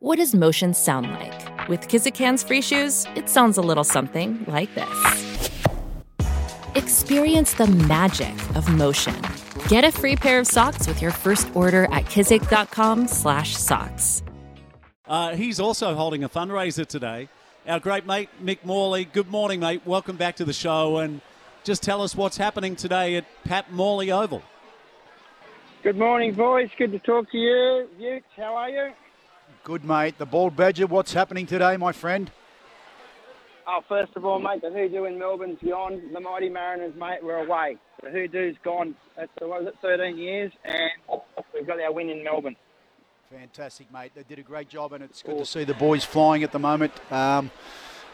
What does motion sound like? With Kizikans free shoes, it sounds a little something like this. Experience the magic of motion. Get a free pair of socks with your first order at kizik.com/socks. Uh, he's also holding a fundraiser today. Our great mate Mick Morley. Good morning, mate. Welcome back to the show, and just tell us what's happening today at Pat Morley Oval. Good morning, boys. Good to talk to you. Utes, how are you? Good, mate. The Bald Badger, what's happening today, my friend? Oh, first of all, mate, the hoodoo in Melbourne's gone. The mighty Mariners, mate, we're away. The hoodoo's gone. That's what was it, 13 years, and we've got our win in Melbourne. Fantastic, mate. They did a great job, and it's good to see the boys flying at the moment um,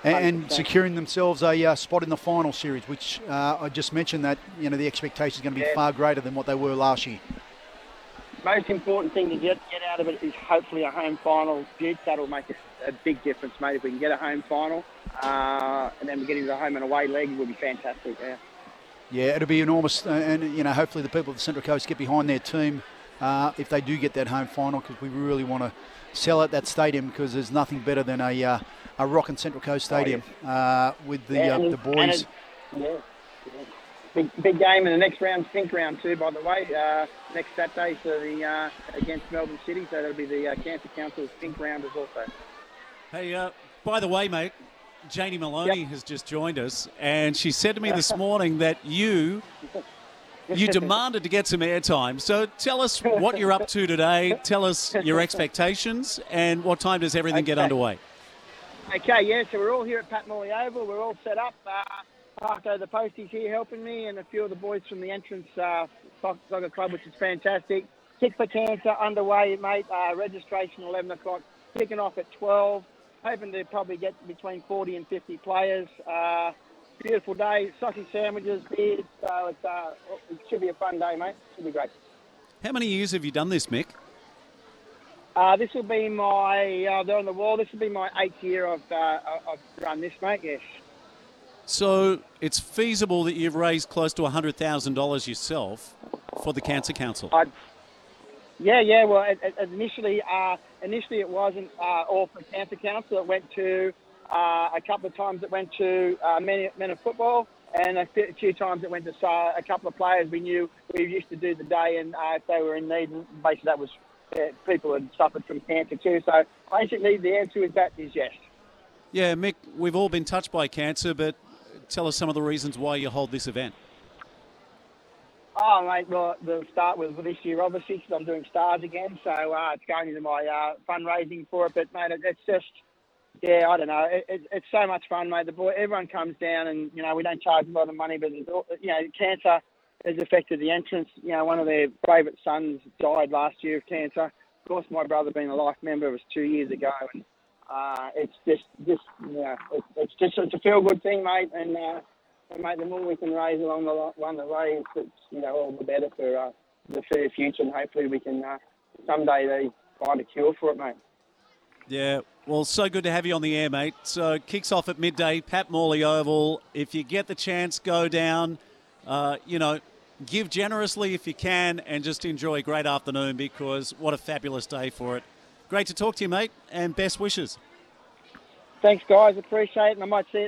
and, and securing themselves a uh, spot in the final series, which uh, I just mentioned that you know the expectation is going to be Yeah. far greater than what they were last year. Most important thing to get get out of it is hopefully a home final. Utes, that'll make a, a big difference, mate. If we can get a home final, uh, and then we get into the home and away leg, it would be fantastic. Yeah. Yeah, it'll be enormous, uh, and you know hopefully the people of the Central Coast get behind their team uh, if they do get that home final because we really want to sell out that stadium because there's nothing better than a uh, a rocking Central Coast Stadium uh, with the Yeah, uh, the boys. it- yeah, yeah. Big, big game in the next round, think round too, by the way. Uh, next Saturday, so the uh, against Melbourne City, so that'll be the uh, Cancer Council's think round as also. Hey, uh, by the way, mate, Janie Maloney Yep. has just joined us, and she said to me this morning that you you demanded to get some airtime. So tell us what you're up to today. Tell us your expectations, and what time does everything get underway? Okay, yeah, so we're all here at Pat Morley Oval. We're all set up. Uh, Parko the Posties here helping me, and a few of the boys from the Entrance uh, soccer club, which is fantastic. Kick for Cancer underway, mate. Uh, registration 11 o'clock, kicking off at 12. Hoping to probably get between 40 and 50 players. Uh, beautiful day, sausage sandwiches, beers. So it's, uh, it should be a fun day, mate. Should be great. How many years have you done this, Mick? Uh, this will be my, uh, they're on the wall, this will be my eighth year of, uh, of run this, mate, yes. So it's feasible that you've raised close to $100,000 yourself for the Cancer Council. I, yeah, yeah. Well, it, it, initially, uh, initially it wasn't uh, all for Cancer Council. It went to uh, a couple of times. It went to uh, men, men of football, and a few, times it went to a couple of players we knew we used to do the day, and uh, if they were in need, and basically that was uh, people who had suffered from cancer too. So basically, the answer is that is yes. Yeah, Mick, we've all been touched by cancer, but tell us some of the reasons why you hold this event. Oh, mate, well, we'll start with this year, obviously, because I'm doing stars again. So uh, it's going into my uh, fundraising for it. But, mate, it, it's just, yeah, I don't know. It, it, it's so much fun, mate. The boy, everyone comes down and, you know, we don't charge a lot of money, but, you know, cancer has affected the Entrance. You know, one of their favourite sons died last year of cancer. Of course, my brother being a life member was two years ago. And uh, it's just, just, you know, it's just, it's a feel-good thing, mate. And, uh, mate, the more we can raise along the along the way, it's, it's you know all the better for uh, the future, and hopefully we can uh, someday they find a cure for it, mate. Yeah, well, so good to have you on the air, mate. So kicks off at midday, Pat Morley Oval. If you get the chance, go down. Uh, you know, give generously if you can, and just enjoy a great afternoon because what a fabulous day for it. Great to talk to you, mate, and best wishes. Thanks, guys. Appreciate it, and I might see it